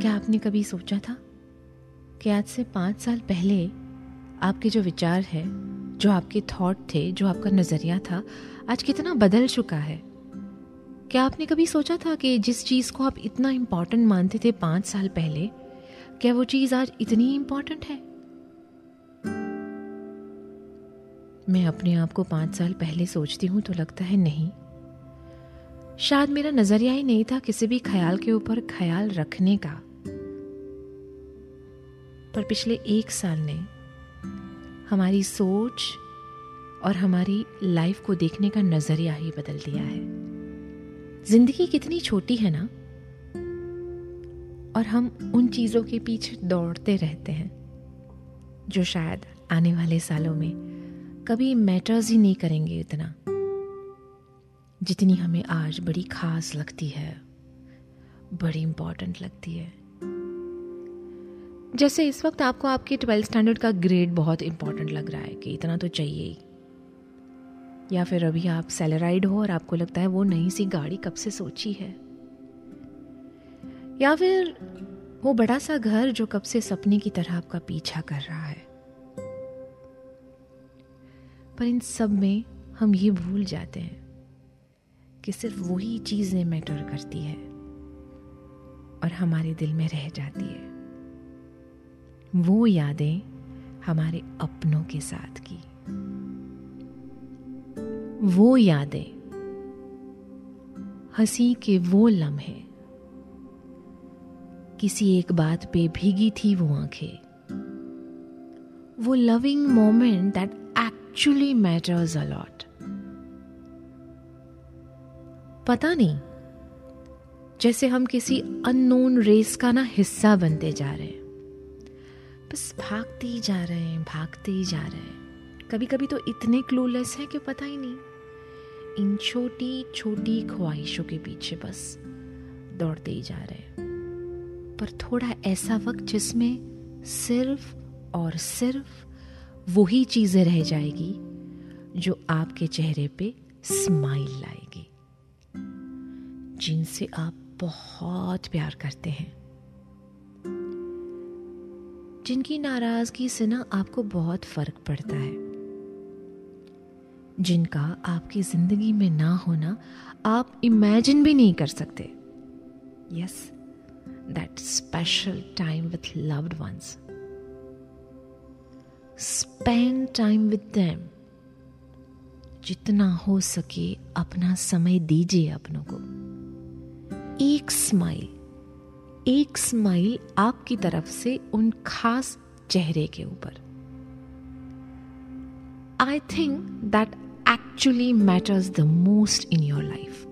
क्या आपने कभी सोचा था कि आज से पाँच साल पहले आपके जो विचार है, जो आपके थॉट थे, जो आपका नज़रिया था, आज कितना बदल चुका है? क्या आपने कभी सोचा था कि जिस चीज़ को आप इतना इंपॉर्टेंट मानते थे पाँच साल पहले, क्या वो चीज़ आज इतनी इंपॉर्टेंट है? मैं अपने आप को पाँच साल पहले सोचती हूँ तो लगता है नहीं। शायद मेरा नज़रिया ही नहीं था किसी भी ख्याल के ऊपर ख्याल रखने का। पर पिछले एक साल ने हमारी सोच और हमारी लाइफ को देखने का नज़रिया ही बदल दिया है। ज़िंदगी कितनी छोटी है ना? और हम उन चीज़ों के पीछे दौड़ते रहते हैं, जो शायद आने वाले सालों में कभी मैटर्स ही नहीं करेंगे इतना, जितनी हमें आज बड़ी खास लगती है, बड़ी इंपॉर्टेंट लगती है। जैसे इस वक्त आपको आपके ट्वेल्थ स्टैंडर्ड का ग्रेड बहुत इंपॉर्टेंट लग रहा है कि इतना तो चाहिए ही। या फिर अभी आप सैलराइड हो और आपको लगता है वो नई सी गाड़ी कब से सोची है? या फिर वो बड़ा सा घर जो कब से सपने की तरह आपका पीछा कर रहा है। पर इन सब में हम ये भूल जाते हैं कि सिर्फ़ वही चीज़ें मैटर करती है और हमारे दिल में रह जाती है। वो यादें हमारे अपनों के साथ की। वो यादें हँसी के वो लम्हे। किसी एक बात पे भीगी थी वो आँखें। वो loving moment that actually matters a lot पता नहीं, जैसे हम किसी अननोन रेस का ना हिस्सा बनते जा रहे हैं। बस भागते ही जा रहे हैं, भागते ही जा रहे हैं। कभी कभी तो इतने क्लूलेस हैं कि पता ही नहीं। इन छोटी छोटी ख्वाहिशों के पीछे बस दौड़ते ही जा रहे हैं। पर थोड़ा ऐसा वक्त जिसमें सिर्फ़ और सिर्फ़ वही चीज़ें रह जाएगी, जो आपके चेहरे पे स्माइल लाएगी। जिनसे आप बहुत प्यार करते हैं। जिनकी नाराज़गी से ना आपको बहुत फ़र्क पड़ता है। जिनका आपकी ज़िंदगी में ना होना आप इमेजिन भी नहीं कर सकते। Yes that special time with loved ones spend time with them जितना हो सके अपना समय दीजिए अपनों को। एक स्माइल एक स्माइल आपकी तरफ़ से उन खास चेहरे के ऊपर। I think that actually matters the most in your life